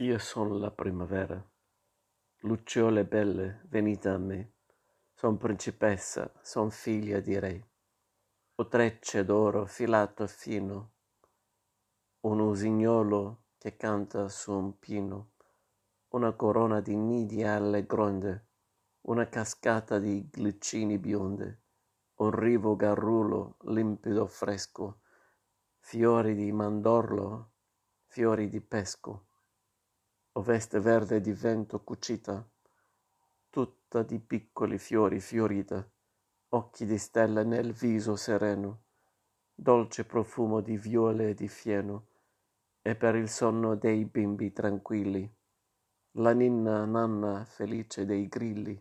Io son la primavera, lucciole belle, venite a me, son principessa, son figlia di re. Ho trecce d'oro filato fino, un usignolo che canta su un pino, una corona di nidi alle gronde, una cascata di glicini bionde, un rivo garrulo limpido fresco, fiori di mandorlo, fiori di pesco o veste verde di vento cucita, tutta di piccoli fiori fiorita, occhi di stella nel viso sereno, dolce profumo di viole e di fieno, e per il sonno dei bimbi tranquilli, la ninna nanna felice dei grilli,